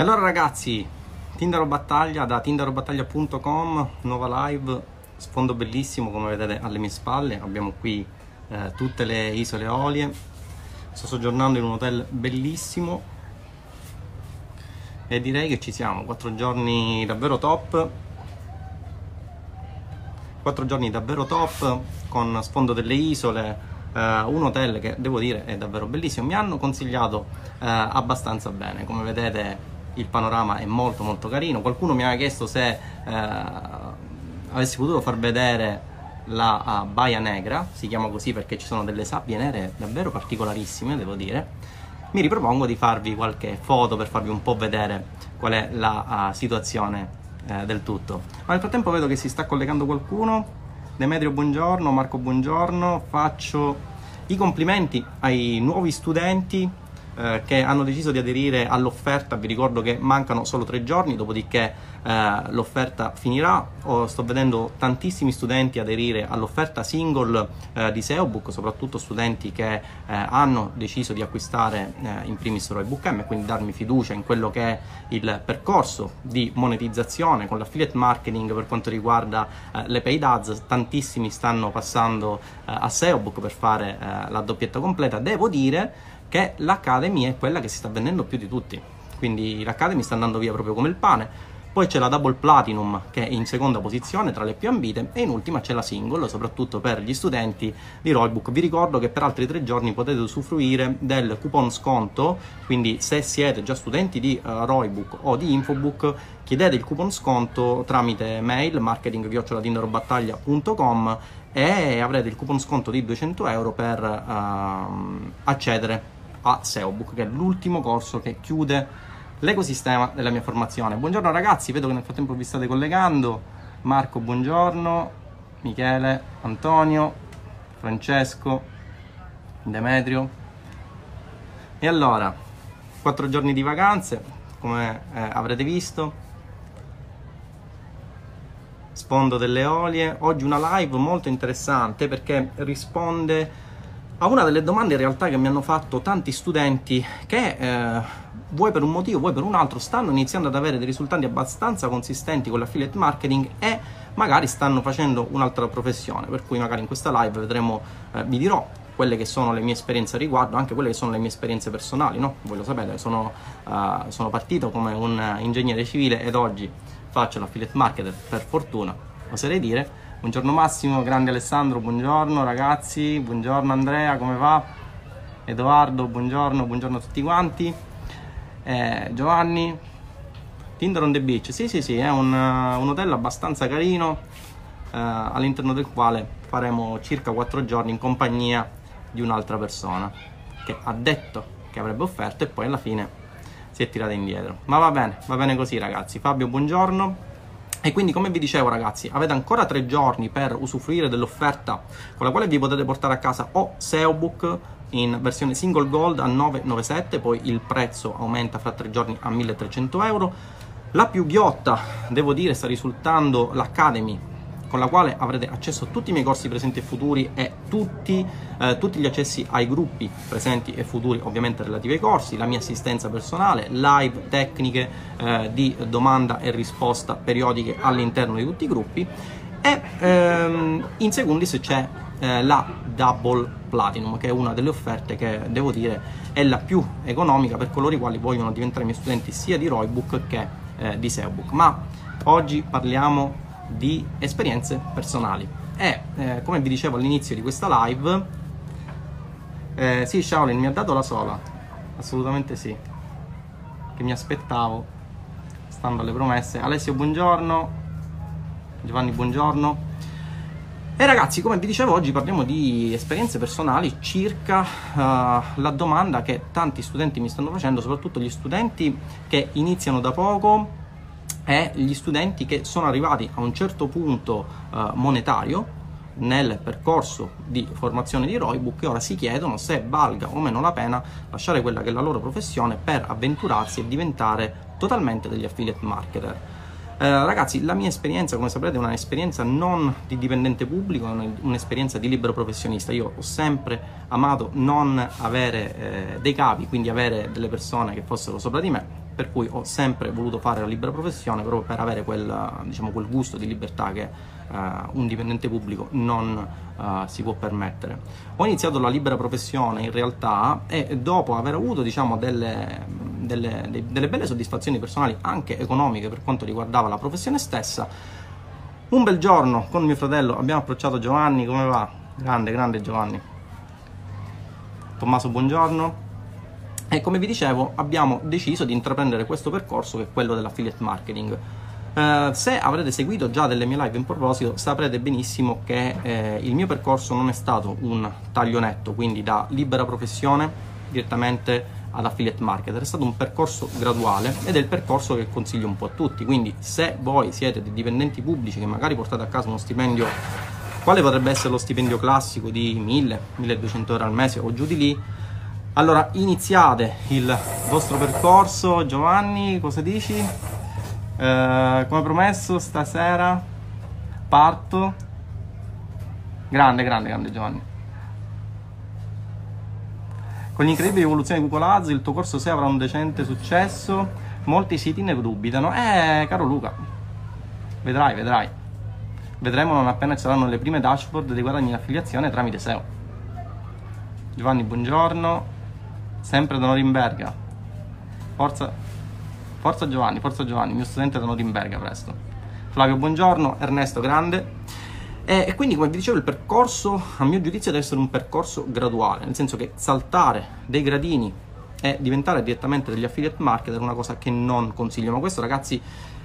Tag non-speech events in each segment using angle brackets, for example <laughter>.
E allora ragazzi, Tindaro Battaglia da tindarobattaglia.com, nuova live, sfondo bellissimo come vedete alle mie spalle, abbiamo qui eh, tutte le isole Olie, sto soggiornando in un hotel bellissimo. E direi che ci siamo, quattro giorni davvero top, quattro giorni davvero top con sfondo delle isole, eh, un hotel che devo dire è davvero bellissimo, mi hanno consigliato eh, abbastanza bene, come vedete il panorama è molto molto carino. Qualcuno mi aveva chiesto se eh, avessi potuto far vedere la uh, Baia Negra, si chiama così perché ci sono delle sabbie nere davvero particolarissime, devo dire. Mi ripropongo di farvi qualche foto per farvi un po' vedere qual è la uh, situazione uh, del tutto. Ma nel frattempo vedo che si sta collegando qualcuno. Demetrio, buongiorno, Marco, buongiorno. Faccio i complimenti ai nuovi studenti eh, che hanno deciso di aderire all'offerta. Vi ricordo che mancano solo tre giorni, dopodiché eh, l'offerta finirà. Oh, sto vedendo tantissimi studenti aderire all'offerta single eh, di SEObook, soprattutto studenti che eh, hanno deciso di acquistare eh, in primis Roybook M e quindi darmi fiducia in quello che è il percorso di monetizzazione con l'affiliate marketing per quanto riguarda eh, le paid ads. Tantissimi stanno passando a SEObook per fare la doppietta completa. Devo dire che l'Academy è quella che si sta vendendo più di tutti. Quindi l'Academy sta andando via proprio come il pane. Poi c'è la Double Platinum che è in seconda posizione tra le più ambite e in ultima c'è la Single, soprattutto per gli studenti di Roybook. Vi ricordo che per altri tre giorni potete usufruire del coupon sconto, quindi se siete già studenti di uh, Roybook o di Infobook chiedete il coupon sconto tramite mail marketing.com e avrete il coupon sconto di 200 euro per uh, accedere a SEObook, che è l'ultimo corso che chiude l'ecosistema della mia formazione. Buongiorno ragazzi, vedo che nel frattempo vi state collegando. Marco, buongiorno. Michele, Antonio, Francesco, Demetrio. E allora, quattro giorni di vacanze, come eh, avrete visto. Sfondo delle olie. Oggi una live molto interessante perché risponde a una delle domande in realtà che mi hanno fatto tanti studenti che eh, vuoi per un motivo, vuoi per un altro stanno iniziando ad avere dei risultati abbastanza consistenti con l'affiliate marketing e magari stanno facendo un'altra professione, per cui magari in questa live vedremo, eh, vi dirò quelle che sono le mie esperienze a riguardo, anche quelle che sono le mie esperienze personali, no? Voi lo sapete, sono, uh, sono partito come un ingegnere civile ed oggi faccio l'affiliate marketer per fortuna, oserei dire, Buongiorno Massimo, grande Alessandro, buongiorno ragazzi, buongiorno Andrea, come va? Edoardo, buongiorno, buongiorno a tutti quanti. Eh, Giovanni, Tinder on the Beach, sì sì sì, è un, un hotel abbastanza carino eh, all'interno del quale faremo circa 4 giorni in compagnia di un'altra persona che ha detto che avrebbe offerto e poi alla fine si è tirata indietro. Ma va bene, va bene così ragazzi. Fabio, buongiorno. E quindi, come vi dicevo, ragazzi, avete ancora tre giorni per usufruire dell'offerta con la quale vi potete portare a casa o SEObook in versione single gold a 997, poi il prezzo aumenta fra tre giorni a 1300 euro. La più ghiotta, devo dire, sta risultando l'Academy con la quale avrete accesso a tutti i miei corsi presenti e futuri e tutti, eh, tutti, gli accessi ai gruppi presenti e futuri, ovviamente relativi ai corsi, la mia assistenza personale, live tecniche eh, di domanda e risposta periodiche all'interno di tutti i gruppi e ehm, in secundis c'è eh, la Double Platinum che è una delle offerte che devo dire è la più economica per coloro i quali vogliono diventare miei studenti sia di Roybook che eh, di SEObook. Ma oggi parliamo di esperienze personali. E eh, come vi dicevo all'inizio di questa live, eh, sì, Shaolin mi ha dato la sola, assolutamente sì, che mi aspettavo, stando alle promesse. Alessio, buongiorno, Giovanni, buongiorno. E ragazzi, come vi dicevo, oggi parliamo di esperienze personali circa uh, la domanda che tanti studenti mi stanno facendo, soprattutto gli studenti che iniziano da poco e gli studenti che sono arrivati a un certo punto eh, monetario nel percorso di formazione di Roybook e ora si chiedono se valga o meno la pena lasciare quella che è la loro professione per avventurarsi e diventare totalmente degli affiliate marketer. Eh, ragazzi, la mia esperienza, come saprete, è un'esperienza non di dipendente pubblico, è un'esperienza di libero professionista. Io ho sempre amato non avere eh, dei capi, quindi avere delle persone che fossero sopra di me per cui ho sempre voluto fare la libera professione proprio per avere quel, diciamo, quel gusto di libertà che uh, un dipendente pubblico non uh, si può permettere. Ho iniziato la libera professione in realtà e dopo aver avuto diciamo, delle, delle, delle belle soddisfazioni personali, anche economiche per quanto riguardava la professione stessa, un bel giorno con mio fratello abbiamo approcciato Giovanni, come va? Grande, grande Giovanni. Tommaso, buongiorno. E come vi dicevo, abbiamo deciso di intraprendere questo percorso che è quello dell'affiliate marketing. Uh, se avrete seguito già delle mie live in proposito, saprete benissimo che eh, il mio percorso non è stato un taglio netto, quindi da libera professione direttamente ad affiliate marketer, è stato un percorso graduale ed è il percorso che consiglio un po' a tutti. Quindi, se voi siete dei dipendenti pubblici che magari portate a casa uno stipendio, quale potrebbe essere lo stipendio classico di 1000-1200 euro al mese o giù di lì, allora, iniziate il vostro percorso. Giovanni, cosa dici? Eh, come promesso, stasera parto. Grande, grande, grande Giovanni. Con l'incredibile evoluzione di Google Ads, il tuo corso 6 avrà un decente successo. Molti siti ne dubitano. Eh, caro Luca, vedrai, vedrai. Vedremo non appena ci saranno le prime dashboard dei guadagni in affiliazione tramite SEO. Giovanni, buongiorno sempre da Norimberga. Forza, forza Giovanni, forza Giovanni, mio studente da Norimberga presto. Flavio, buongiorno. Ernesto, grande. E, e, quindi, come vi dicevo, il percorso, a mio giudizio, deve essere un percorso graduale, nel senso che saltare dei gradini e diventare direttamente degli affiliate marketer è una cosa che non consiglio. Ma questo, ragazzi,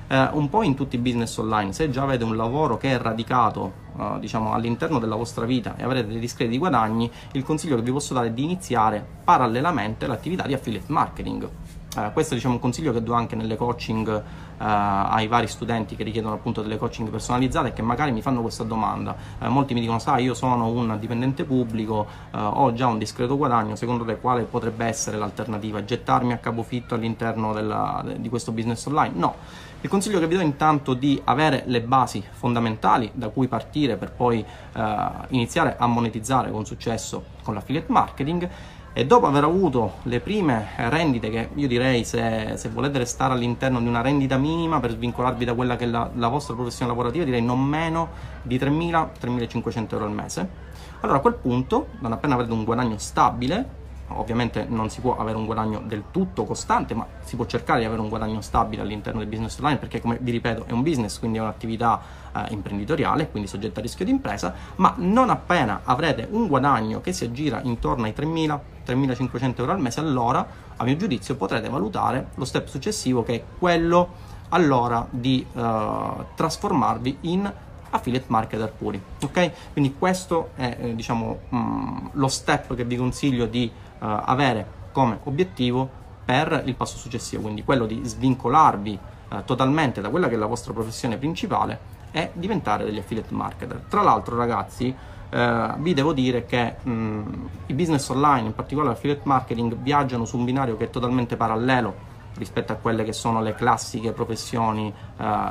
eh, un po' in tutti i business online, se già avete un lavoro che è radicato eh, diciamo, all'interno della vostra vita e avrete dei discreti guadagni, il consiglio che vi posso dare è di iniziare parallelamente l'attività di affiliate marketing. Uh, questo diciamo, è un consiglio che do anche nelle coaching uh, ai vari studenti che richiedono appunto delle coaching personalizzate e che magari mi fanno questa domanda. Uh, molti mi dicono, sai, io sono un dipendente pubblico, ho già un discreto guadagno, secondo te quale potrebbe essere l'alternativa? Gettarmi a capofitto all'interno della, di questo business online? No. Il consiglio che vi do intanto è di avere le basi fondamentali da cui partire per poi iniziare a monetizzare con successo con l'affiliate marketing e dopo aver avuto le prime rendite che io direi se, se volete restare all'interno di una rendita minima per svincolarvi da quella che è la, la vostra professione lavorativa direi non meno di 3.000-3.500 euro al mese. Allora a quel punto non appena avrete un guadagno stabile ovviamente non si può avere un guadagno del tutto costante, ma si può cercare di avere un guadagno stabile all'interno del business online perché, come vi ripeto, è un business, quindi è un'attività eh, imprenditoriale, quindi soggetta a rischio di impresa, ma non appena avrete un guadagno che si aggira intorno ai 3.000, 3.500 euro al mese, allora, a mio giudizio, potrete valutare lo step successivo che è quello allora di eh, trasformarvi in affiliate marketer puri, ok? Quindi questo è eh, diciamo mh, mm, lo step che vi consiglio di avere come obiettivo per il passo successivo, quindi quello di svincolarvi uh, totalmente da quella che è la vostra professione principale e diventare degli affiliate marketer. Tra l'altro, ragazzi, uh, vi devo dire che mh, i business online, in particolare l'affiliate marketing, viaggiano su un binario che è totalmente parallelo rispetto a quelle che sono le classiche professioni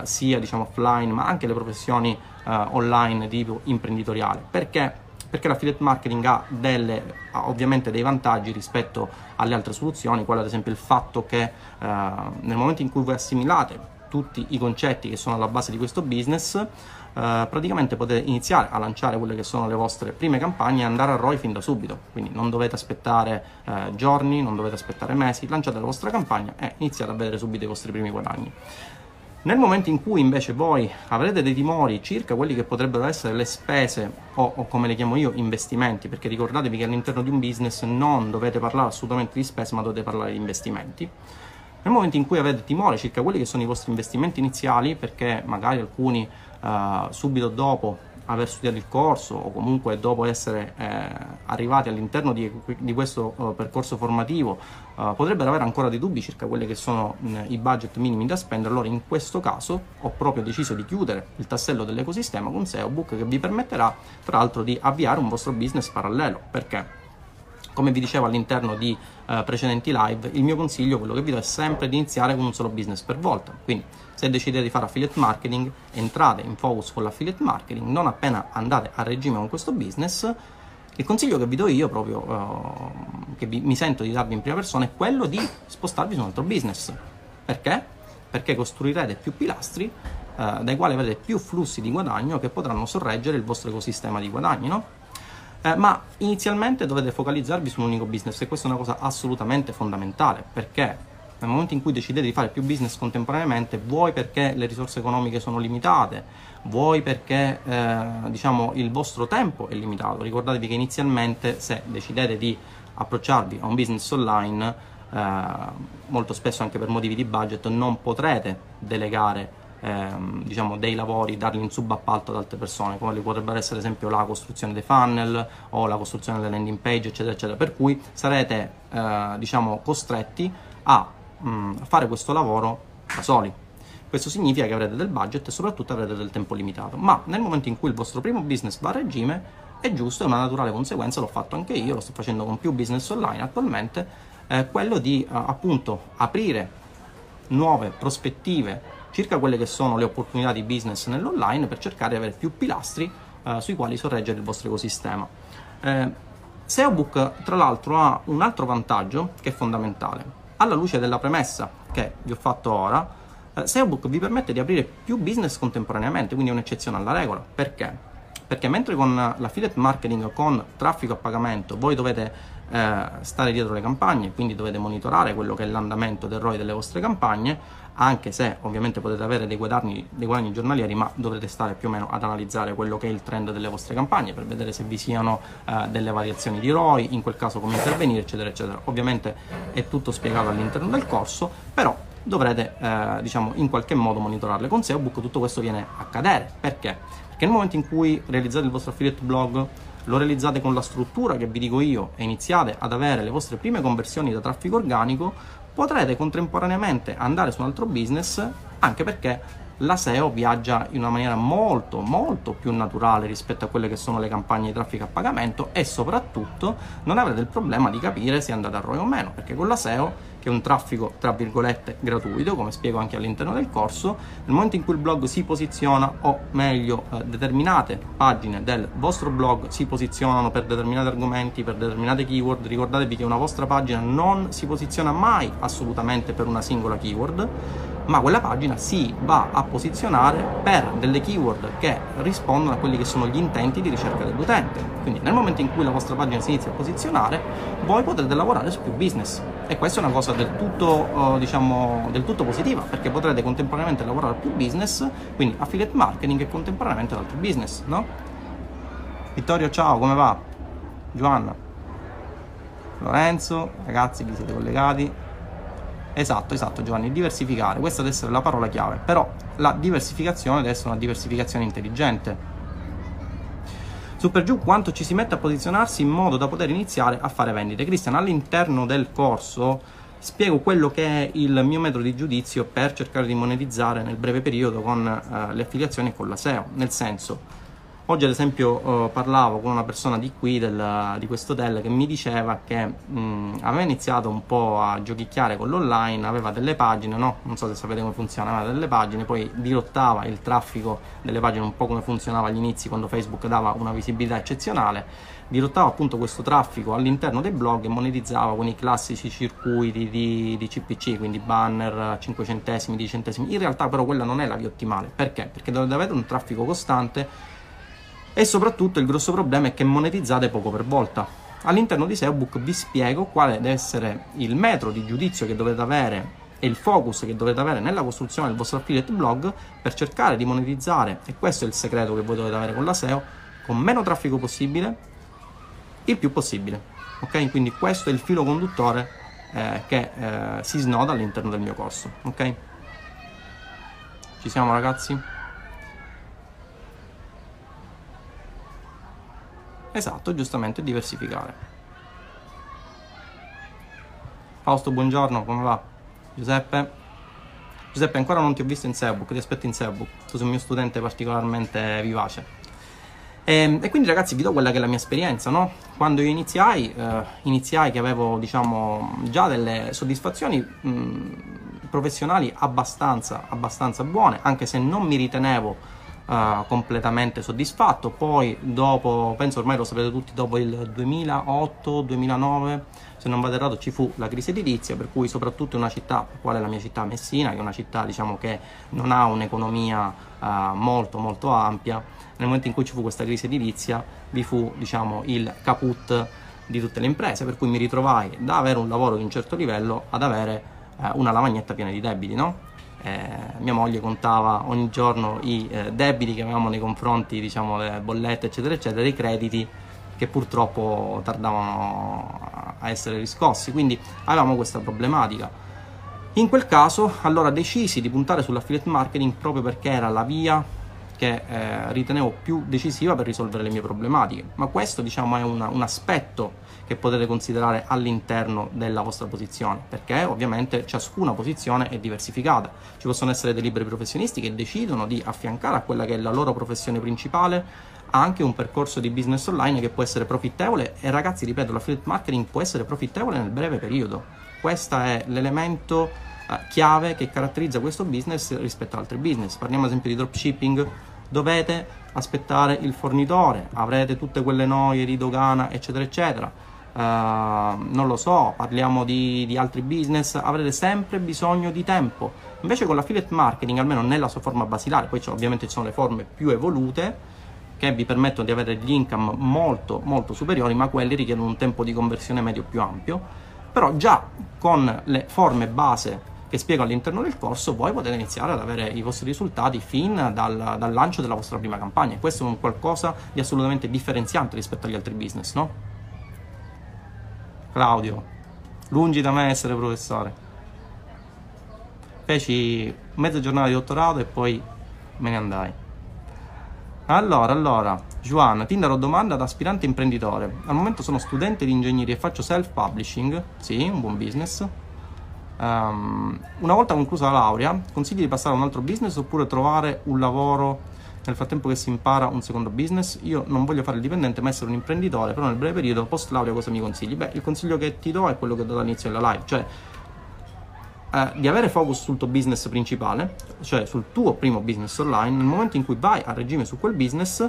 sia diciamo offline ma anche le professioni online di tipo imprenditoriale perché perché l'affiliate marketing ha, delle, ha ovviamente dei vantaggi rispetto alle altre soluzioni, quale ad esempio il fatto che eh, nel momento in cui voi assimilate tutti i concetti che sono alla base di questo business, eh, praticamente potete iniziare a lanciare quelle che sono le vostre prime campagne e andare a ROI fin da subito. Quindi non dovete aspettare eh, giorni, non dovete aspettare mesi, lanciate la vostra campagna e iniziate a vedere subito i vostri primi guadagni. Nel momento in cui invece voi avrete dei timori circa quelli che potrebbero essere le spese o, o, come le chiamo io investimenti, perché ricordatevi che all'interno di un business non dovete parlare assolutamente di spese ma dovete parlare di investimenti. Nel momento in cui avete timore circa quelli che sono i vostri investimenti iniziali, perché magari alcuni uh, subito dopo aver studiato il corso o comunque dopo essere eh, arrivati all'interno di, di questo uh, percorso formativo uh, potrebbero avere ancora dei dubbi circa quelli che sono mh, i budget minimi da spendere, allora in questo caso ho proprio deciso di chiudere il tassello dell'ecosistema con SEObook che vi permetterà tra l'altro di avviare un vostro business parallelo. Perché? Come vi dicevo all'interno di uh, precedenti live, il mio consiglio, quello che vi do, è sempre di iniziare con un solo business per volta. Quindi, se decidete di fare affiliate marketing, entrate in focus con l'affiliate marketing, non appena andate a regime con questo business, il consiglio che vi do io, proprio uh, che vi, mi sento di darvi in prima persona, è quello di spostarvi su un altro business. Perché? Perché costruirete più pilastri eh, dai quali avrete più flussi di guadagno che potranno sorreggere il vostro ecosistema di guadagni, no? Eh, ma inizialmente dovete focalizzarvi su un unico business e questa è una cosa assolutamente fondamentale perché nel momento in cui decidete di fare più business contemporaneamente, vuoi perché le risorse economiche sono limitate, vuoi perché eh, diciamo, il vostro tempo è limitato. Ricordatevi che inizialmente se decidete di approcciarvi a un business online, eh, molto spesso anche per motivi di budget, non potrete delegare ehm, diciamo, dei lavori, darli in subappalto ad altre persone, come potrebbero essere ad esempio la costruzione dei funnel o la costruzione delle landing page, eccetera, eccetera. Per cui sarete eh, diciamo, costretti a mh, mm, fare questo lavoro da soli. Questo significa che avrete del budget e soprattutto avrete del tempo limitato. Ma nel momento in cui il vostro primo business va a regime, è giusto, è una naturale conseguenza, l'ho fatto anche io, lo sto facendo con più business online attualmente, eh, quello di eh, appunto aprire nuove prospettive circa quelle che sono le opportunità di business nell'online per cercare di avere più pilastri eh, sui quali sorreggere il vostro ecosistema. Eh, SEObook tra l'altro ha un altro vantaggio che è fondamentale alla luce della premessa che vi ho fatto ora, eh, SEObook vi permette di aprire più business contemporaneamente, quindi è un'eccezione alla regola. Perché? Perché mentre con l'affiliate marketing con traffico a pagamento voi dovete eh, stare dietro le campagne, quindi dovete monitorare quello che è l'andamento del ROI delle vostre campagne, anche se ovviamente potete avere dei guadagni, dei guadagni, giornalieri, ma dovrete stare più o meno ad analizzare quello che è il trend delle vostre campagne per vedere se vi siano eh, delle variazioni di ROI, in quel caso come intervenire, eccetera, eccetera. Ovviamente è tutto spiegato all'interno del corso, però dovrete eh, diciamo in qualche modo monitorarle con SEObook tutto questo viene a cadere perché? perché nel momento in cui realizzate il vostro affiliate blog lo realizzate con la struttura che vi dico io e iniziate ad avere le vostre prime conversioni da traffico organico potrete contemporaneamente andare su un altro business anche perché la SEO viaggia in una maniera molto molto più naturale rispetto a quelle che sono le campagne di traffico a pagamento e soprattutto non avrete il problema di capire se andate a ROI o meno perché con la SEO che è un traffico tra virgolette gratuito come spiego anche all'interno del corso. Nel momento in cui il blog si posiziona o meglio eh, determinate pagine del vostro blog si posizionano per determinati argomenti per determinate keyword. Ricordatevi che una vostra pagina non si posiziona mai assolutamente per una singola keyword ma quella pagina si va a posizionare per delle keyword che rispondono a quelli che sono gli intenti di ricerca dell'utente. Quindi nel momento in cui la vostra pagina si inizia a posizionare, voi potrete lavorare su più business e questa è una cosa del tutto, uh, diciamo, del tutto positiva perché potrete contemporaneamente lavorare più business, quindi affiliate marketing e contemporaneamente ad altri business, no? Vittorio, ciao, come va? Giovanna? Lorenzo, ragazzi, vi siete collegati? Esatto, esatto Giovanni, diversificare, questa deve essere la parola chiave, però la diversificazione deve essere una diversificazione intelligente. Su per giù quanto ci si mette a posizionarsi in modo da poter iniziare a fare vendite. Cristian, all'interno del corso spiego quello che è il mio metodo di giudizio per cercare di monetizzare nel breve periodo con uh, le affiliazioni e con la SEO, nel senso Oggi ad esempio eh, parlavo con una persona di qui, del, di questo hotel, che mi diceva che mh, aveva iniziato un po' a giochicchiare con l'online, aveva delle pagine, no? non so se sapete come funziona, aveva delle pagine, poi dirottava il traffico delle pagine un po' come funzionava agli inizi quando Facebook dava una visibilità eccezionale, dirottava appunto questo traffico all'interno dei blog e monetizzava con i classici circuiti di, di CPC, quindi banner 5 centesimi, 10 centesimi. In realtà però quella non è la via ottimale, perché? Perché dovete avere un traffico costante e soprattutto il grosso problema è che monetizzate poco per volta. All'interno di SEObook vi spiego quale deve essere il metro di giudizio che dovete avere e il focus che dovete avere nella costruzione del vostro affiliate blog per cercare di monetizzare, e questo è il segreto che voi dovete avere con la SEO, con meno traffico possibile, il più possibile. Ok? Quindi questo è il filo conduttore eh, che eh, si snoda all'interno del mio corso. Ok? Ci siamo ragazzi? Esatto, giustamente diversificare. Fausto, buongiorno, come va? Giuseppe? Giuseppe, ancora non ti ho visto in Seobook, ti aspetto in Seobook. Tu sei un mio studente particolarmente vivace. E, ehm, e, quindi ragazzi vi do quella che è la mia esperienza, no? Quando io iniziai, eh, iniziai che avevo diciamo già delle soddisfazioni mh, professionali abbastanza, abbastanza buone, anche se non mi ritenevo uh, completamente soddisfatto. Poi dopo, penso ormai lo sapete tutti, dopo il 2008-2009, se non vado errato, ci fu la crisi edilizia, per cui soprattutto in una città, quale la mia città Messina, che è una città diciamo che non ha un'economia uh, molto molto ampia, nel momento in cui ci fu questa crisi edilizia vi fu diciamo il caput di tutte le imprese, per cui mi ritrovai da avere un lavoro di un certo livello ad avere eh, una lavagnetta piena di debiti, no? Eh, mia moglie contava ogni giorno i eh, debiti che avevamo nei confronti, diciamo, delle bollette, eccetera, eccetera, i crediti che purtroppo tardavano a essere riscossi. Quindi avevamo questa problematica. In quel caso, allora decisi di puntare sull'affiliate marketing proprio perché era la via che eh, ritenevo più decisiva per risolvere le mie problematiche. Ma questo, diciamo, è una, un aspetto che potete considerare all'interno della vostra posizione, perché ovviamente ciascuna posizione è diversificata. Ci possono essere dei liberi professionisti che decidono di affiancare a quella che è la loro professione principale anche un percorso di business online che può essere profittevole e ragazzi, ripeto, l'affiliate marketing può essere profittevole nel breve periodo. Questo è l'elemento eh, chiave che caratterizza questo business rispetto ad altri business. Parliamo ad esempio di dropshipping, dovete aspettare il fornitore, avrete tutte quelle noie di dogana, eccetera, eccetera Uh, non lo so, parliamo di, di, altri business, avrete sempre bisogno di tempo. Invece con l'affiliate marketing, almeno nella sua forma basilare, poi ovviamente ci sono le forme più evolute che vi permettono di avere degli income molto molto superiori, ma quelli richiedono un tempo di conversione medio più ampio. Però già con le forme base che spiego all'interno del corso, voi potete iniziare ad avere i vostri risultati fin dal, dal lancio della vostra prima campagna. Questo è un qualcosa di assolutamente differenziante rispetto agli altri business, no? Claudio, lungi da me essere professore. Feci mezza giornata di dottorato e poi me ne andai. Allora, allora, Juan, Tinder ho domanda da aspirante imprenditore. Al momento sono studente di ingegneria e faccio self-publishing, sì, un buon business. Um, una volta conclusa la laurea, consigli di passare a un altro business oppure trovare un lavoro nel frattempo che si impara un secondo business, io non voglio fare il dipendente ma essere un imprenditore, però nel breve periodo, post laurea, cosa mi consigli? Beh, il consiglio che ti do è quello che ho dato all'inizio della live, cioè eh, di avere focus sul tuo business principale, cioè sul tuo primo business online, nel momento in cui vai a regime su quel business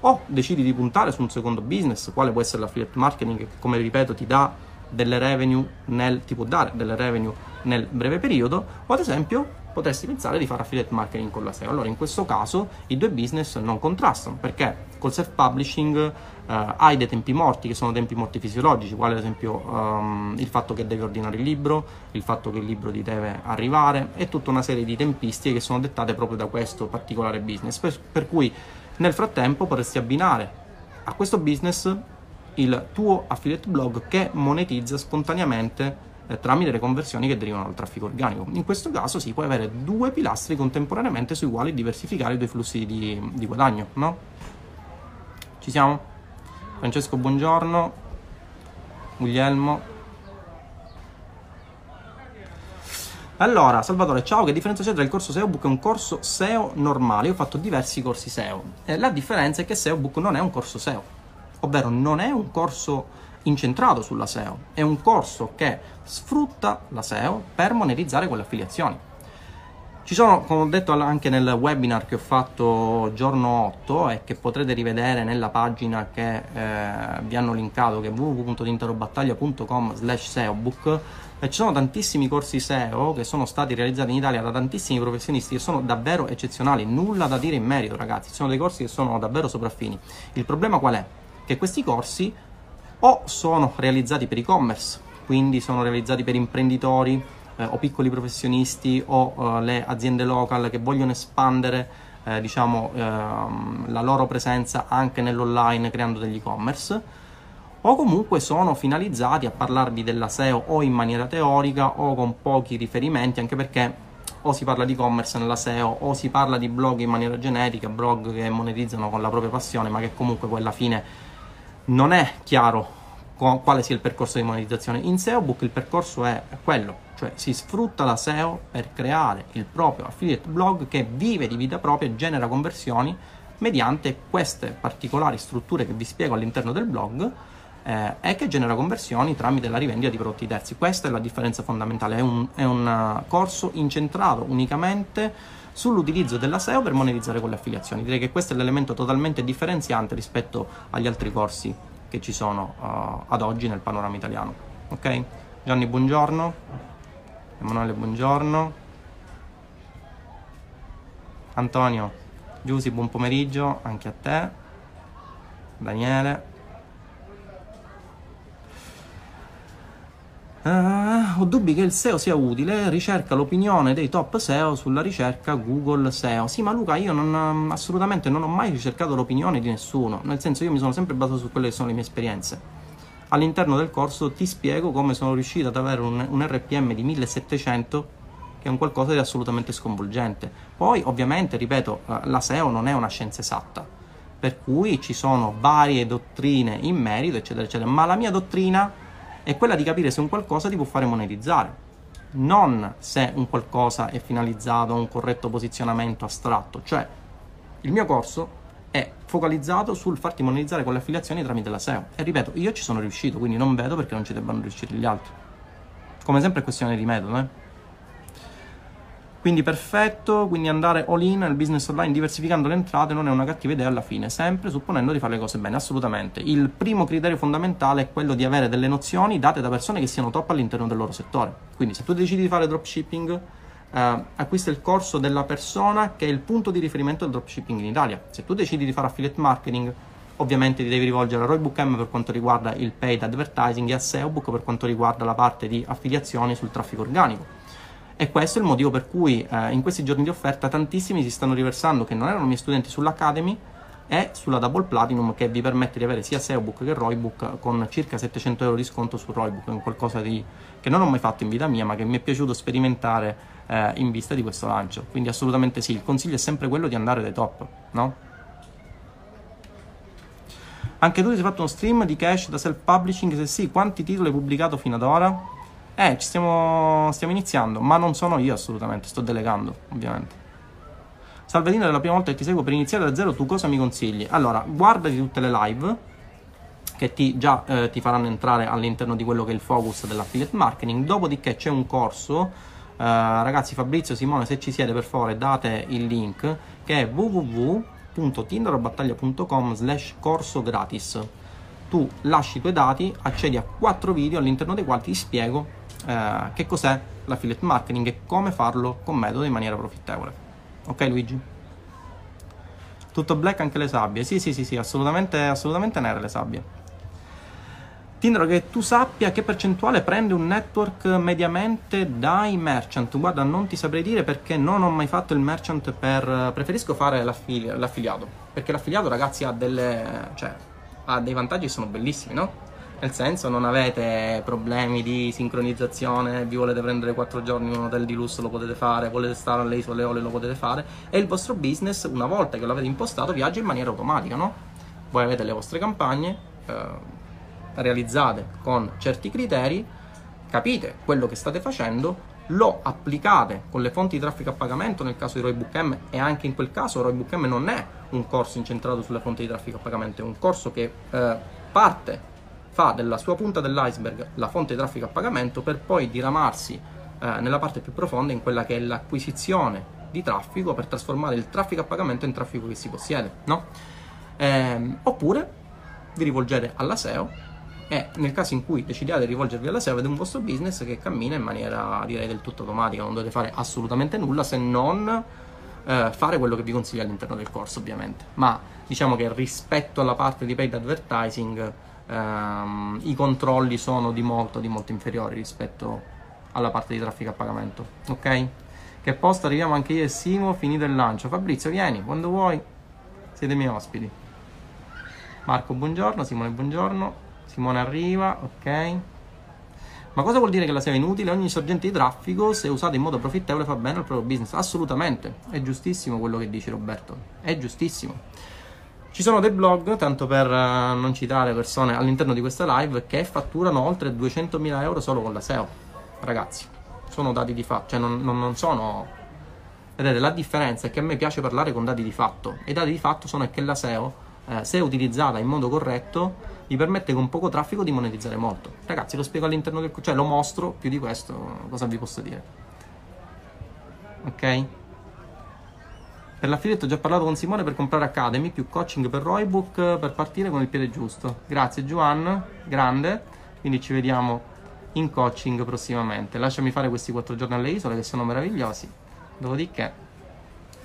o decidi di puntare su un secondo business, quale può essere l'affiliate marketing, che come ripeto ti dà delle revenue nel, ti può dare delle revenue nel breve periodo, o ad esempio potresti pensare di fare affiliate marketing con la SEO. Allora in questo caso i due business non contrastano perché col self-publishing eh, hai dei tempi morti che sono tempi morti fisiologici, quale ad esempio um, il fatto che devi ordinare il libro, il fatto che il libro ti deve arrivare e tutta una serie di tempistiche che sono dettate proprio da questo particolare business. Per, per cui nel frattempo potresti abbinare a questo business il tuo affiliate blog che monetizza spontaneamente eh, tramite le conversioni che derivano dal traffico organico. In questo caso si può avere due pilastri contemporaneamente sui quali diversificare i due flussi di, di guadagno, no? Ci siamo? Francesco, buongiorno. Guglielmo. Allora, Salvatore, ciao, che differenza c'è tra il corso SEO Book e un corso SEO normale? Io ho fatto diversi corsi SEO. Eh, la differenza è che SEO Book non è un corso SEO, ovvero non è un corso incentrato sulla SEO, è un corso che sfrutta la SEO per monetizzare quelle affiliazioni. Ci sono, come ho detto anche nel webinar che ho fatto giorno 8 e che potrete rivedere nella pagina che eh, vi hanno linkato, che è www.dinterobattaglia.com slash seobook, e ci sono tantissimi corsi SEO che sono stati realizzati in Italia da tantissimi professionisti che sono davvero eccezionali, nulla da dire in merito ragazzi, sono dei corsi che sono davvero sopraffini. Il problema qual è? Che questi corsi o sono realizzati per e-commerce, quindi sono realizzati per imprenditori eh, o piccoli professionisti o eh, le aziende local che vogliono espandere eh, diciamo, ehm, la loro presenza anche nell'online creando degli e-commerce o comunque sono finalizzati a parlarvi della SEO o in maniera teorica o con pochi riferimenti anche perché o si parla di e-commerce nella SEO o si parla di blog in maniera genetica, blog che monetizzano con la propria passione ma che comunque poi alla fine non è chiaro quale sia il percorso di monetizzazione. In SEObook il percorso è quello, cioè si sfrutta la SEO per creare il proprio affiliate blog che vive di vita propria e genera conversioni mediante queste particolari strutture che vi spiego all'interno del blog eh, e che genera conversioni tramite la rivendita di prodotti terzi. Questa è la differenza fondamentale, è un, è un uh, corso incentrato unicamente sull'utilizzo della SEO per monetizzare con le affiliazioni. Direi che questo è l'elemento totalmente differenziante rispetto agli altri corsi che ci sono uh, ad oggi nel panorama italiano. Ok? Gianni, buongiorno. Emanuele, buongiorno. Antonio, Giusy, buon pomeriggio anche a te. Daniele. Uh, ho dubbi che il SEO sia utile, ricerca l'opinione dei top SEO sulla ricerca Google SEO. Sì, ma Luca, io non, assolutamente non ho mai ricercato l'opinione di nessuno, nel senso io mi sono sempre basato su quelle che sono le mie esperienze. All'interno del corso ti spiego come sono riuscito ad avere un, un RPM di 1700 che è un qualcosa di assolutamente sconvolgente. Poi, ovviamente, ripeto, eh, la SEO non è una scienza esatta, per cui ci sono varie dottrine in merito, eccetera, eccetera, ma la mia dottrina è quella di capire se un qualcosa ti può fare monetizzare, non se un qualcosa è finalizzato a un corretto posizionamento astratto, cioè il mio corso è focalizzato sul farti monetizzare con le affiliazioni tramite la SEO. E ripeto, io ci sono riuscito, quindi non vedo perché non ci debbano riuscire gli altri. Come sempre è questione di metodo, eh? Quindi perfetto, quindi andare all in nel business online diversificando le entrate non è una cattiva idea alla fine, sempre supponendo di fare le cose bene, assolutamente. Il primo criterio fondamentale è quello di avere delle nozioni date da persone che siano top all'interno del loro settore. Quindi se tu decidi di fare dropshipping, eh, acquista il corso della persona che è il punto di riferimento del dropshipping in Italia. Se tu decidi di fare affiliate marketing, ovviamente ti devi rivolgere a Roybook M per quanto riguarda il paid advertising e a SEObook per quanto riguarda la parte di affiliazioni sul traffico organico e questo è il motivo per cui eh, in questi giorni di offerta tantissimi si stanno riversando che non erano miei studenti sull'Academy e sulla Double Platinum che vi permette di avere sia SEObook che Roybook con circa 700 euro di sconto su Roybook, è qualcosa di, che non ho mai fatto in vita mia ma che mi è piaciuto sperimentare eh, in vista di questo lancio. Quindi assolutamente sì, il consiglio è sempre quello di andare dai top, no? Anche tu ti sei fatto uno stream di cash da self-publishing? Se sì, quanti titoli hai pubblicato fino ad ora? Eh, ci stiamo, stiamo iniziando, ma non sono io assolutamente, sto delegando, ovviamente. Salvatino, è la prima volta che ti seguo per iniziare da zero, tu cosa mi consigli? Allora, guardati tutte le live che ti, già eh, ti faranno entrare all'interno di quello che è il focus dell'affiliate marketing. Dopodiché c'è un corso, eh, ragazzi, Fabrizio, Simone, se ci siete per favore date il link che è www.tinderobattaglia.com slash corso gratis. Tu lasci i tuoi dati, accedi a quattro video all'interno dei quali ti spiego eh, che cos'è l'affiliate marketing e come farlo con metodo in maniera profittevole. Ok Luigi? Tutto black anche le sabbie? Sì, sì, sì, sì, assolutamente, assolutamente nere le sabbie. Tindro che tu sappia che percentuale prende un network mediamente dai merchant. Guarda, non ti saprei dire perché non ho mai fatto il merchant per... Preferisco fare l'affili... l'affiliato. Perché l'affiliato, ragazzi, ha delle... cioè, ha dei vantaggi che sono bellissimi, no? Nel senso, non avete problemi di sincronizzazione, vi volete prendere 4 giorni in un hotel di lusso, lo potete fare, volete stare alle isole Eole, lo potete fare, e il vostro business, una volta che l'avete impostato, viaggia in maniera automatica, no? Voi avete le vostre campagne eh, realizzate con certi criteri, capite quello che state facendo, lo applicate con le fonti di traffico a pagamento nel caso di Roybook M e anche in quel caso Roybook M non è un corso incentrato sulle fonti di traffico a pagamento, è un corso che eh, parte fa della sua punta dell'iceberg la fonte di traffico a pagamento per poi diramarsi eh, nella parte più profonda in quella che è l'acquisizione di traffico per trasformare il traffico a pagamento in traffico che si possiede, no? Ehm, oppure vi rivolgete alla SEO e nel caso in cui decidiate di rivolgervi alla SEO avete un vostro business che cammina in maniera direi del tutto automatica, non dovete fare assolutamente nulla se non eh, fare quello che vi consiglio all'interno del corso ovviamente, ma diciamo che rispetto alla parte di paid advertising ehm, i controlli sono di molto, di molto inferiori rispetto alla parte di traffico a pagamento. Ok? Che posto arriviamo anche io e Simo, finito il lancio. Fabrizio, vieni quando vuoi, siete miei ospiti. Marco, buongiorno. Simone, buongiorno. Simone arriva, ok. Ma cosa vuol dire che la SEO è inutile? Ogni sorgente di traffico, se usata in modo profittevole, fa bene al proprio business. Assolutamente, è giustissimo quello che dice Roberto. È giustissimo. Ci sono dei blog, tanto per uh, non citare persone all'interno di questa live, che fatturano oltre 200.000 euro solo con la SEO. Ragazzi, sono dati di fatto, cioè non, non, non sono... Vedete, la differenza è che a me piace parlare con dati di fatto. E i dati di fatto sono che la SEO, eh, se utilizzata in modo corretto, vi permette con poco traffico di monetizzare molto. Ragazzi, lo spiego all'interno del... cioè lo mostro, più di questo cosa vi posso dire. Ok? Per l'affiliate ho già parlato con Simone per comprare Academy, più coaching per Roybook per partire con il piede giusto. Grazie Juan, grande. Quindi ci vediamo in coaching prossimamente. Lasciami fare questi quattro giorni alle isole che sono meravigliosi. Dopodiché,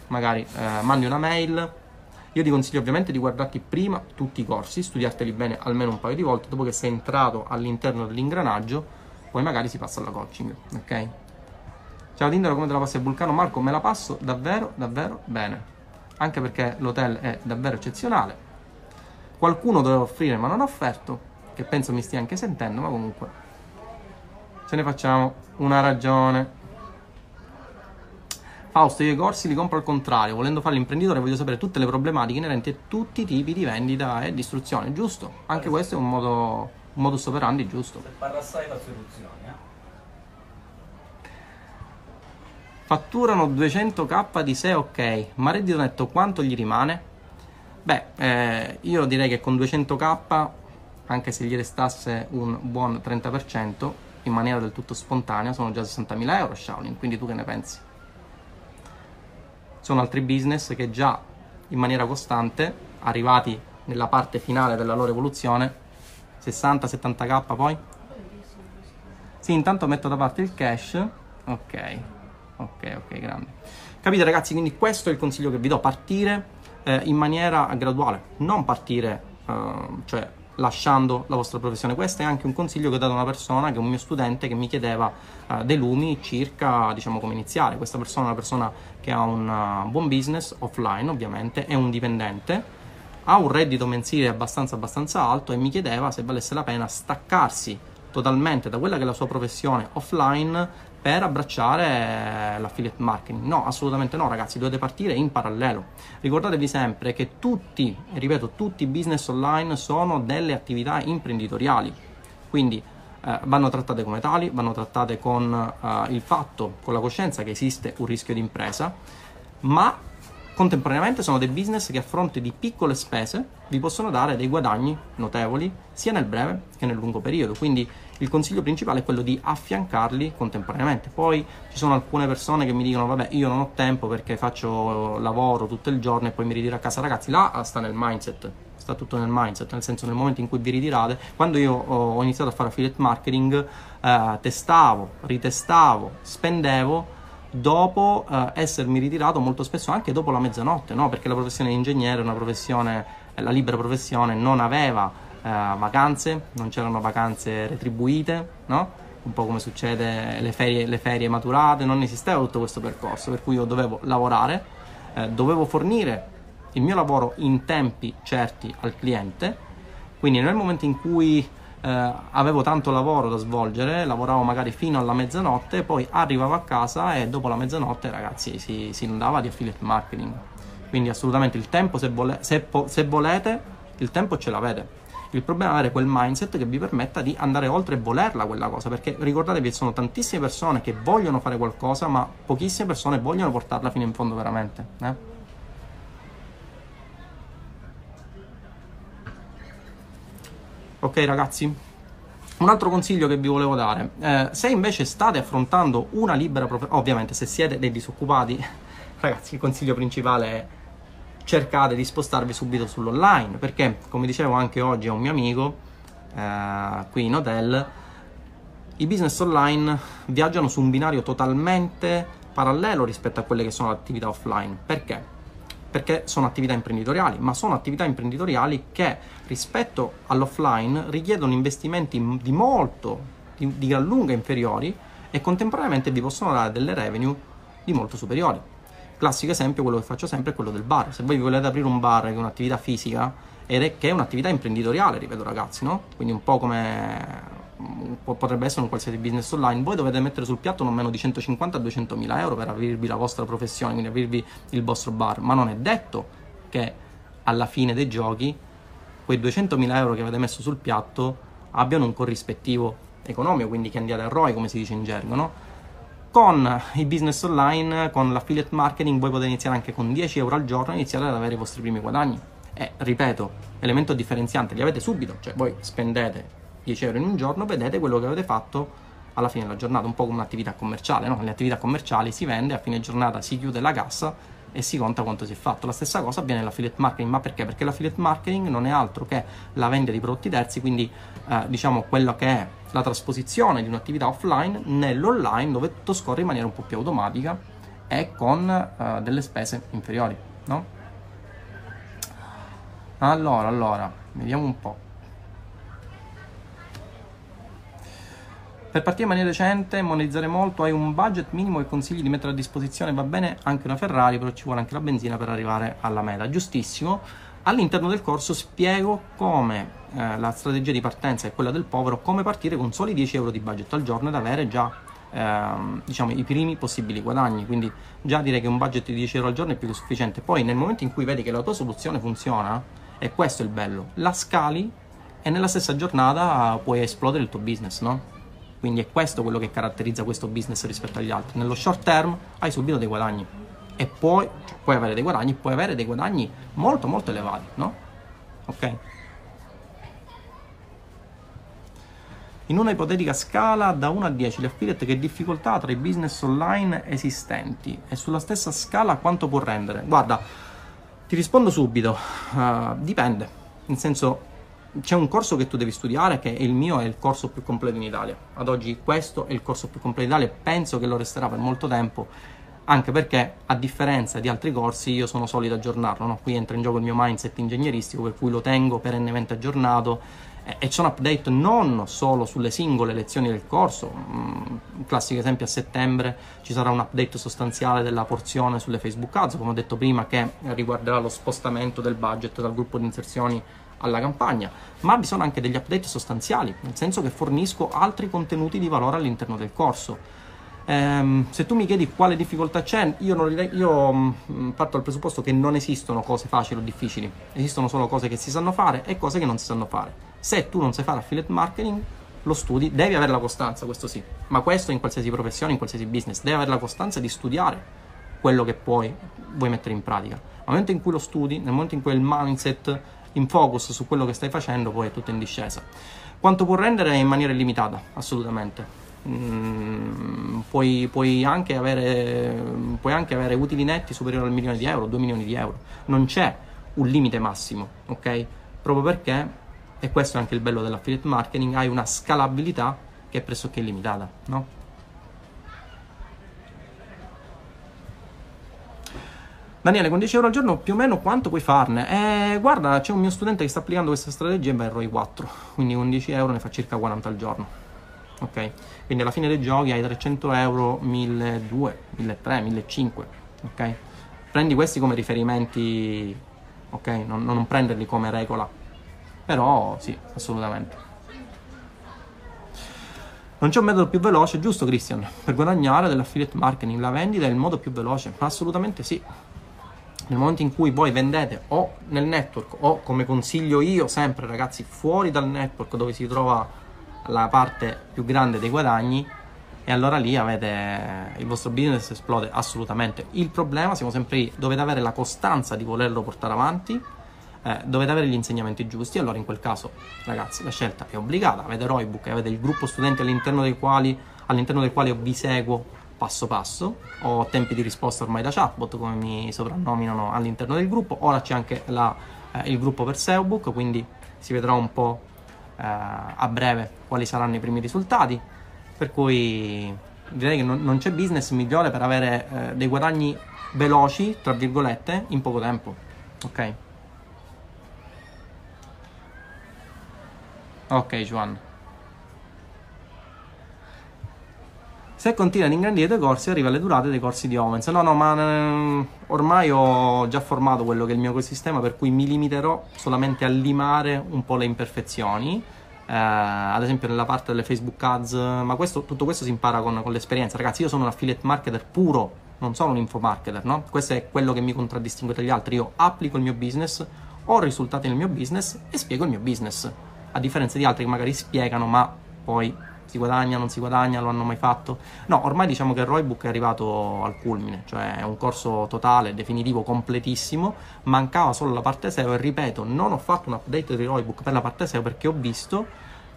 magari eh, mandi una mail. Io ti consiglio ovviamente di guardarti prima tutti i corsi, studiarteli bene almeno un paio di volte. Dopo che sei entrato all'interno dell'ingranaggio, poi magari si passa alla coaching. Ok? Ciao Tindaro, come te la passi a Vulcano? Marco, me la passo davvero, davvero bene. Anche perché l'hotel è davvero eccezionale. Qualcuno doveva offrire ma non ha offerto, che penso mi stia anche sentendo, ma comunque ce ne facciamo una ragione. Fausto, io i corsi li compro al contrario, volendo fare l'imprenditore voglio sapere tutte le problematiche inerenti a tutti i tipi di vendita e distruzione, giusto? Anche questo è un modo, un modus operandi giusto. Se parla assai faccio eruzioni, eh? Fatturano 200k di SEO ok, ma reddito netto quanto gli rimane? Beh, eh, io direi che con 200k, anche se gli restasse un buon 30%, in maniera del tutto spontanea, sono già 60.000 euro Shaolin, quindi tu che ne pensi? Sono altri business che già in maniera costante, arrivati nella parte finale della loro evoluzione, 60-70k poi? Sì, intanto metto da parte il cash, ok. Ok, ok, grande. Capite ragazzi, quindi questo è il consiglio che vi do, partire eh, in maniera graduale, non partire, eh, cioè lasciando la vostra professione. Questo è anche un consiglio che ho dato a una persona, che è un mio studente, che mi chiedeva eh, dei lumi circa, diciamo, come iniziare. Questa persona è una persona che ha un uh, buon business, offline ovviamente, è un dipendente, ha un reddito mensile abbastanza, abbastanza alto e mi chiedeva se valesse la pena staccarsi totalmente da quella che è la sua professione offline per abbracciare l'affiliate marketing. No, assolutamente no, ragazzi, dovete partire in parallelo. Ricordatevi sempre che tutti, ripeto, tutti i business online sono delle attività imprenditoriali. Quindi eh, vanno trattate come tali, vanno trattate con eh, il fatto, con la coscienza che esiste un rischio di impresa, ma contemporaneamente sono dei business che a fronte di piccole spese vi possono dare dei guadagni notevoli sia nel breve che nel lungo periodo. Quindi il consiglio principale è quello di affiancarli contemporaneamente. Poi ci sono alcune persone che mi dicono: Vabbè, io non ho tempo perché faccio lavoro tutto il giorno e poi mi ritiro a casa. Ragazzi, là sta nel mindset. Sta tutto nel mindset, nel senso nel momento in cui vi ritirate. Quando io ho iniziato a fare affiliate marketing, eh, testavo, ritestavo, spendevo dopo eh, essermi ritirato molto spesso anche dopo la mezzanotte, no? perché la professione di ingegnere una professione, la libera professione non aveva vacanze, non c'erano vacanze retribuite, no? un po' come succede le ferie, le ferie maturate, non esisteva tutto questo percorso, per cui io dovevo lavorare, eh, dovevo fornire il mio lavoro in tempi certi al cliente, quindi nel momento in cui eh, avevo tanto lavoro da svolgere, lavoravo magari fino alla mezzanotte, poi arrivavo a casa e dopo la mezzanotte ragazzi si, si andava di affiliate marketing. Quindi assolutamente il tempo, se, vole, se, se volete, il tempo ce l'avete. Il problema è avere quel mindset che vi permetta di andare oltre e volerla quella cosa, perché ricordatevi sono tantissime persone che vogliono fare qualcosa, ma pochissime persone vogliono portarla fino in fondo veramente. Eh? Ok ragazzi? Un altro consiglio che vi volevo dare, eh, se invece state affrontando una libera professione, ovviamente se siete dei disoccupati, <laughs> ragazzi il consiglio principale è cercate di spostarvi subito sull'online, perché come dicevo anche oggi a un mio amico eh, qui in hotel, i business online viaggiano su un binario totalmente parallelo rispetto a quelle che sono le attività offline. Perché? Perché sono attività imprenditoriali, ma sono attività imprenditoriali che rispetto all'offline richiedono investimenti di molto, di, di gran lunga inferiori e contemporaneamente vi possono dare delle revenue di molto superiori. Classico esempio, quello che faccio sempre, è quello del bar. Se voi volete aprire un bar che è un'attività fisica, che è un'attività imprenditoriale, ripeto ragazzi, no? Quindi un po' come potrebbe essere un qualsiasi business online, voi dovete mettere sul piatto non meno di 150 200 mila euro per aprirvi la vostra professione, quindi aprirvi il vostro bar, ma non è detto che alla fine dei giochi quei 200 mila euro che avete messo sul piatto abbiano un corrispettivo economico, quindi che andiate a ROI come si dice in gergo, no? Con i business online, con l'affiliate marketing, voi potete iniziare anche con 10 euro al giorno e iniziare ad avere i vostri primi guadagni. E ripeto, elemento differenziante li avete subito, cioè voi spendete 10 euro in un giorno, vedete quello che avete fatto alla fine della giornata, un po' come un'attività commerciale, no? Nelle attività commerciali si vende, a fine giornata si chiude la cassa e si conta quanto si è fatto. La stessa cosa avviene nell'affiliate marketing, ma perché? Perché l'affiliate marketing non è altro che la vendita di prodotti terzi, quindi eh, diciamo quello che è la trasposizione di un'attività offline nell'online dove tutto scorre in maniera un po' più automatica e con eh, delle spese inferiori, no? Allora, allora, vediamo un po'. Per partire in maniera decente, monetizzare molto, hai un budget minimo che consigli di mettere a disposizione, va bene anche una Ferrari, però ci vuole anche la benzina per arrivare alla meta. Giustissimo. All'interno del corso spiego come eh, la strategia di partenza è quella del povero, come partire con soli 10 euro di budget al giorno ed avere già ehm, diciamo, i primi possibili guadagni. Quindi già direi che un budget di 10 euro al giorno è più che sufficiente. Poi nel momento in cui vedi che la tua soluzione funziona, e questo è il bello, la scali e nella stessa giornata puoi esplodere il tuo business, no? Quindi è questo quello che caratterizza questo business rispetto agli altri. Nello short term hai subito dei guadagni e poi cioè, puoi avere dei guadagni, puoi avere dei guadagni molto molto elevati, no? Ok? In una ipotetica scala da 1 a 10 le affiliate che difficoltà tra i business online esistenti e sulla stessa scala quanto può rendere? Guarda, ti rispondo subito, uh, dipende, nel senso c'è un corso che tu devi studiare che il mio è il corso più completo in Italia. Ad oggi questo è il corso più completo in Italia e penso che lo resterà per molto tempo, anche perché a differenza di altri corsi io sono solito aggiornarlo, no? qui entra in gioco il mio mindset ingegneristico per cui lo tengo perennemente aggiornato e c'è un update non solo sulle singole lezioni del corso, un mm, classico esempio a settembre ci sarà un update sostanziale della porzione sulle Facebook Ads, come ho detto prima, che riguarderà lo spostamento del budget dal gruppo di inserzioni alla campagna, ma vi sono anche degli update sostanziali, nel senso che fornisco altri contenuti di valore all'interno del corso. Um, se tu mi chiedi quale difficoltà c'è, io, non, io um, parto dal presupposto che non esistono cose facili o difficili, esistono solo cose che si sanno fare e cose che non si sanno fare. Se tu non sai fare affiliate marketing, lo studi, devi avere la costanza, questo sì, ma questo in qualsiasi professione, in qualsiasi business, devi avere la costanza di studiare quello che poi vuoi mettere in pratica. Nel momento in cui lo studi, nel momento in cui il mindset in focus su quello che stai facendo, poi è tutto in discesa. Quanto può rendere in maniera illimitata? Assolutamente. Mm, puoi, puoi, anche avere, puoi, anche avere, utili netti superiori al milione di euro, 2 milioni di euro. Non c'è un limite massimo, ok? Proprio perché, e questo è anche il bello dell'affiliate marketing, hai una scalabilità che è pressoché illimitata, no? Daniele, con 10 euro al giorno più o meno quanto puoi farne? Eh, guarda, c'è un mio studente che sta applicando questa strategia e va in ROI 4, quindi con 10 euro ne fa circa 40 al giorno. Ok? Quindi alla fine dei giochi hai 300 euro, 1200, 1300, 1500. Ok? Prendi questi come riferimenti, ok? Non, non prenderli come regola. Però sì, assolutamente. Non c'è un metodo più veloce, giusto Christian? Per guadagnare dell'affiliate marketing, la vendita è il modo più veloce? Assolutamente sì nel momento in cui voi vendete o nel network o come consiglio io sempre ragazzi fuori dal network dove si trova la parte più grande dei guadagni e allora lì avete il vostro business esplode assolutamente il problema siamo sempre lì dovete avere la costanza di volerlo portare avanti eh, dovete avere gli insegnamenti giusti. Allora in quel caso ragazzi la scelta è obbligata. Avete Roybook avete il gruppo studenti all'interno dei quali all'interno del quale vi seguo passo passo, ho tempi di risposta ormai da chatbot come mi soprannominano all'interno del gruppo, ora c'è anche la, eh, il gruppo per SEObook, quindi si vedrà un po' eh, a breve quali saranno i primi risultati, per cui direi che non, non c'è business migliore per avere eh, dei guadagni veloci, tra virgolette, in poco tempo, ok? Ok, Juan. Se continua ad ingrandire i tuoi corsi, arriva alle durate dei corsi di Owens. No, no, ma eh, ormai ho già formato quello che è il mio ecosistema, per cui mi limiterò solamente a limare un po' le imperfezioni. Eh, ad esempio nella parte delle Facebook Ads, ma questo, tutto questo si impara con, con l'esperienza. Ragazzi, io sono un affiliate marketer puro, non sono un infomarketer, no? Questo è quello che mi contraddistingue dagli altri. Io applico il mio business, ho risultati nel mio business e spiego il mio business. A differenza di altri che magari spiegano, ma poi si guadagna, non si guadagna, lo hanno mai fatto? No, ormai diciamo che il Roybook è arrivato al culmine, cioè è un corso totale, definitivo, completissimo, mancava solo la parte SEO e ripeto, non ho fatto un update di Roybook per la parte SEO perché ho visto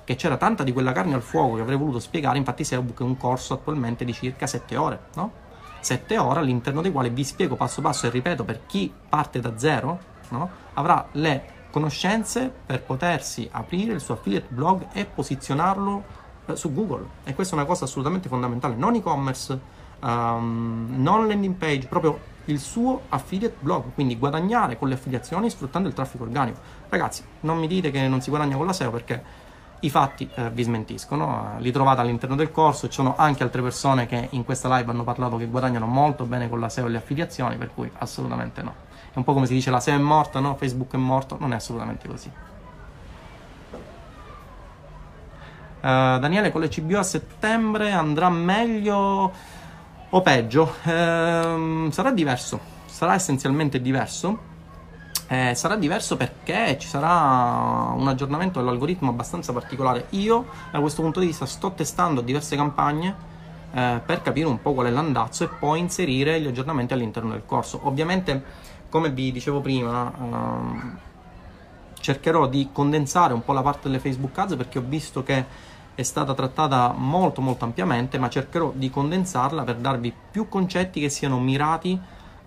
che c'era tanta di quella carne al fuoco che avrei voluto spiegare, infatti SEObook è un corso attualmente di circa 7 ore, no? 7 ore all'interno dei quali vi spiego passo passo e ripeto per chi parte da zero, no? avrà le conoscenze per potersi aprire il suo affiliate blog e posizionarlo eh, su Google e questa è una cosa assolutamente fondamentale, non e-commerce, um, non landing page, proprio il suo affiliate blog, quindi guadagnare con le affiliazioni sfruttando il traffico organico. Ragazzi, non mi dite che non si guadagna con la SEO perché i fatti eh, vi smentiscono, eh, li trovate all'interno del corso, ci sono anche altre persone che in questa live hanno parlato che guadagnano molto bene con la SEO e le affiliazioni, per cui assolutamente no. Un po' come si dice la SEO è morta, no? Facebook è morto, non è assolutamente così. Uh, Daniele, con le CBO a settembre andrà meglio o peggio? Uh, sarà diverso, sarà essenzialmente diverso. Eh, sarà diverso perché ci sarà un aggiornamento dell'algoritmo abbastanza particolare. Io, da questo punto di vista, sto testando diverse campagne eh, per capire un po' qual è l'andazzo e poi inserire gli aggiornamenti all'interno del corso. Ovviamente, come vi dicevo prima, ehm, cercherò di condensare un po' la parte delle Facebook Ads perché ho visto che è stata trattata molto molto ampiamente, ma cercherò di condensarla per darvi più concetti che siano mirati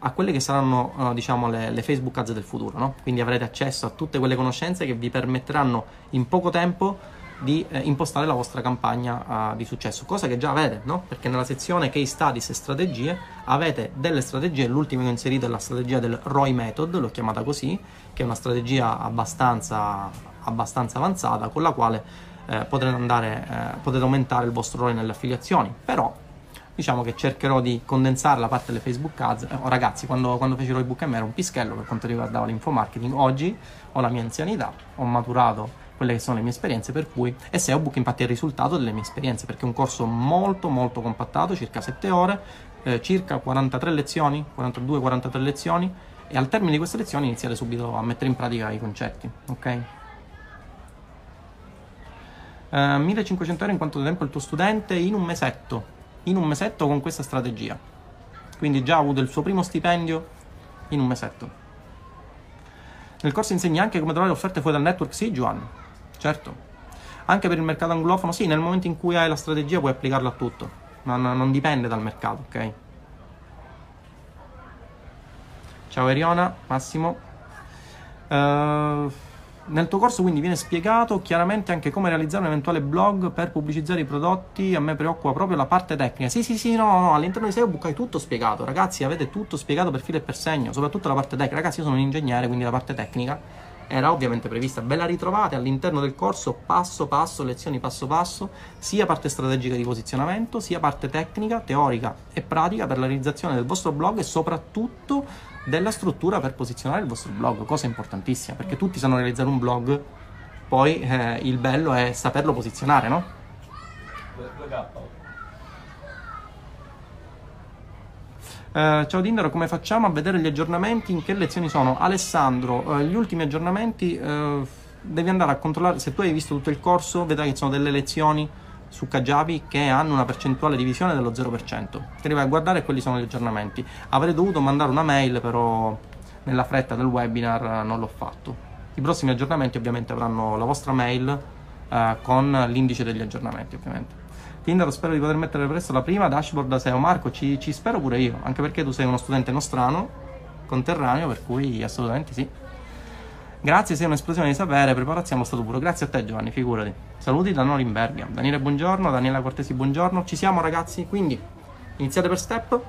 a quelle che saranno uh, diciamo le, le, Facebook Ads del futuro, no? quindi avrete accesso a tutte quelle conoscenze che vi permetteranno in poco tempo di eh, impostare la vostra campagna uh, di successo, cosa che già avete, no? perché nella sezione Case Studies e strategie avete delle strategie, l'ultima che ho inserito è la strategia del ROI Method, l'ho chiamata così, che è una strategia abbastanza, abbastanza avanzata con la quale eh, potete, andare, eh, potete aumentare il vostro ROI nelle affiliazioni. Però diciamo che cercherò di condensare la parte delle Facebook Ads. Eh, ragazzi, quando, quando feci Roy Book M era un pischello per quanto riguardava l'infomarketing. Oggi ho la mia anzianità, ho maturato quelle che sono le mie esperienze, per cui e SEO Book infatti è il risultato delle mie esperienze, perché è un corso molto molto compattato, circa 7 ore, eh, circa 43 lezioni, 42-43 lezioni, e al termine di queste lezioni iniziare subito a mettere in pratica i concetti, ok? Uh, eh, 1500 euro in quanto tempo il tuo studente in un mesetto, in un mesetto con questa strategia. Quindi già ha avuto il suo primo stipendio in un mesetto. Nel corso insegni anche come trovare offerte fuori dal network? Giovanni, certo. Anche per il mercato anglofono? Sì, nel momento in cui hai la strategia puoi applicarla a tutto. Non, non dipende dal mercato, ok? Ciao Eriona, Massimo. Uh, nel tuo corso quindi viene spiegato chiaramente anche come realizzare un eventuale blog per pubblicizzare i prodotti, a me preoccupa proprio la parte tecnica. Sì, sì, sì, no, no, all'interno di SEObook hai tutto spiegato, ragazzi, avete tutto spiegato per filo e per segno, soprattutto la parte tecnica. Ragazzi, io sono un ingegnere, quindi la parte tecnica era ovviamente prevista. Ve la ritrovate all'interno del corso passo passo, lezioni passo passo, sia parte strategica di posizionamento, sia parte tecnica, teorica e pratica per la realizzazione del vostro blog e soprattutto della struttura per posizionare il vostro blog, cosa importantissima, perché tutti sanno realizzare un blog, poi eh, il bello è saperlo posizionare, no? Uh, ciao Dindaro, come facciamo a vedere gli aggiornamenti? In che lezioni sono? Alessandro, uh, gli ultimi aggiornamenti uh, devi andare a controllare, se tu hai visto tutto il corso vedrai che sono delle lezioni su Kajabi che hanno una percentuale di visione dello 0%. Che vai a guardare quelli sono gli aggiornamenti. Avrei dovuto mandare una mail, però nella fretta del webinar non l'ho fatto. I prossimi aggiornamenti ovviamente avranno la vostra mail eh, con l'indice degli aggiornamenti, ovviamente. Tinder spero di poter mettere presto la prima dashboard da SEO. Marco, ci, ci spero pure io, anche perché tu sei uno studente nostrano, conterraneo, per cui assolutamente sì. Grazie, sei un'esplosione di sapere, preparazione stato puro. Grazie a te Giovanni, figurati. Saluti da Norimberga. Daniele, buongiorno. Daniela Cortesi, buongiorno. Ci siamo ragazzi, quindi iniziate per step.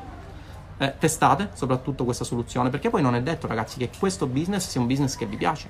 Eh, testate soprattutto questa soluzione perché poi non è detto ragazzi che questo business sia un business che vi piace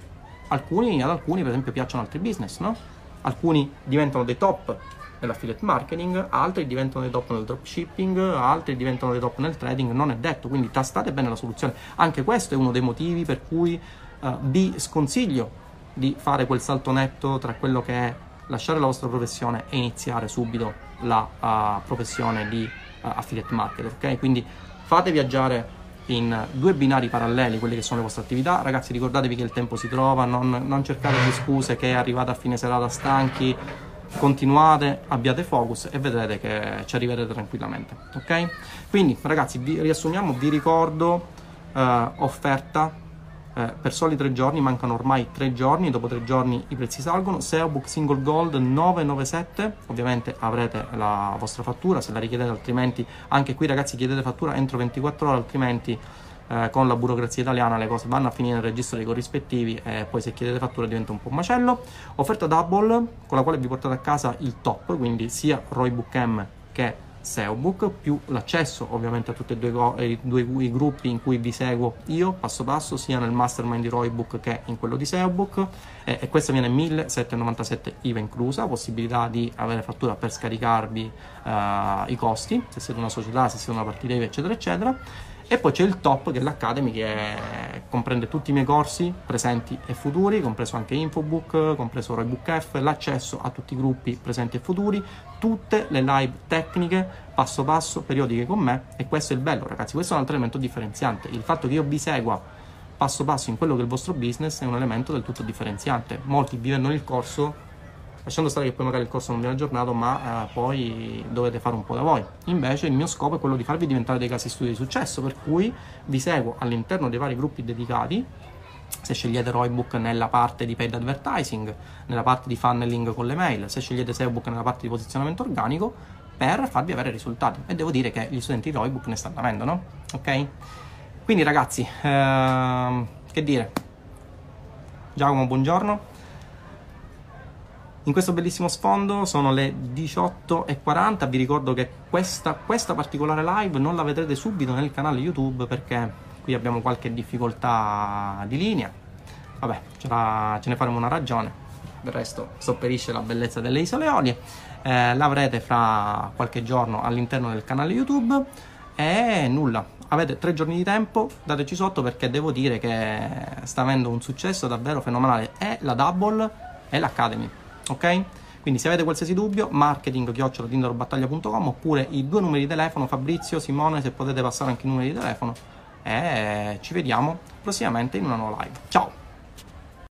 alcuni ad alcuni per esempio piacciono altri business no? alcuni diventano dei top nell'affiliate marketing altri diventano dei top nel dropshipping altri diventano dei top nel trading non è detto quindi tastate bene la soluzione anche questo è uno dei motivi per cui uh, vi sconsiglio di fare quel salto netto tra quello che è lasciare la vostra professione e iniziare subito la uh, professione di uh, affiliate marketer, ok? Quindi fate viaggiare in due binari paralleli quelle che sono le vostre attività. Ragazzi, ricordatevi che il tempo si trova, non, non cercate di scuse che arrivate a fine serata stanchi, continuate, abbiate focus e vedrete che ci arriverete tranquillamente. Ok? Quindi, ragazzi, vi riassumiamo, vi ricordo eh, offerta eh, per soli tre giorni, mancano ormai tre giorni, dopo tre giorni i prezzi salgono, SEObook Single Gold 997, ovviamente avrete la vostra fattura, se la richiedete altrimenti, anche qui ragazzi chiedete fattura entro 24 ore, altrimenti eh, con la burocrazia italiana le cose vanno a finire nel registro dei corrispettivi e poi se chiedete fattura diventa un po' un macello. Offerta double con la quale vi portate a casa il top, quindi sia Roybook M che SEObook più l'accesso ovviamente a tutti e due, i, due i gruppi in cui vi seguo io passo passo sia nel mastermind di Roybook che in quello di SEObook e, e questo viene 1797 IVA inclusa possibilità di avere fattura per scaricarvi uh, i costi se siete una società, se siete una partita IVA eccetera eccetera e poi c'è il top che è l'Academy che è, comprende tutti i miei corsi presenti e futuri, compreso anche Infobook, compreso Roybook F, l'accesso a tutti i gruppi presenti e futuri, tutte le live tecniche passo passo, periodiche con me e questo è il bello ragazzi, questo è un altro elemento differenziante, il fatto che io vi segua passo passo in quello che è il vostro business è un elemento del tutto differenziante, molti vi vendono il corso lasciando stare che poi magari il corso non viene aggiornato, ma eh, poi dovete fare un po' da voi. Invece il mio scopo è quello di farvi diventare dei casi studi di successo, per cui vi seguo all'interno dei vari gruppi dedicati. Se scegliete Roybook nella parte di paid advertising, nella parte di funneling con le mail, se scegliete SEObook nella parte di posizionamento organico, per farvi avere risultati. E devo dire che gli studenti di Roybook ne stanno avendo, no? Ok? Quindi ragazzi, ehm, che dire? Giacomo, buongiorno. In questo bellissimo sfondo sono le 18.40, vi ricordo che questa, questa, particolare live non la vedrete subito nel canale YouTube perché qui abbiamo qualche difficoltà di linea, vabbè ce, ne faremo una ragione, del resto sopperisce la bellezza delle isole Olie, eh, l'avrete fra qualche giorno all'interno del canale YouTube. E nulla, avete tre giorni di tempo, dateci sotto perché devo dire che sta avendo un successo davvero fenomenale. E la Double e l'Academy ok? Quindi se avete qualsiasi dubbio, marketing-battaglia.com oppure i due numeri di telefono, Fabrizio, Simone, se potete passare anche i numeri di telefono e ci vediamo prossimamente in una nuova live. Ciao!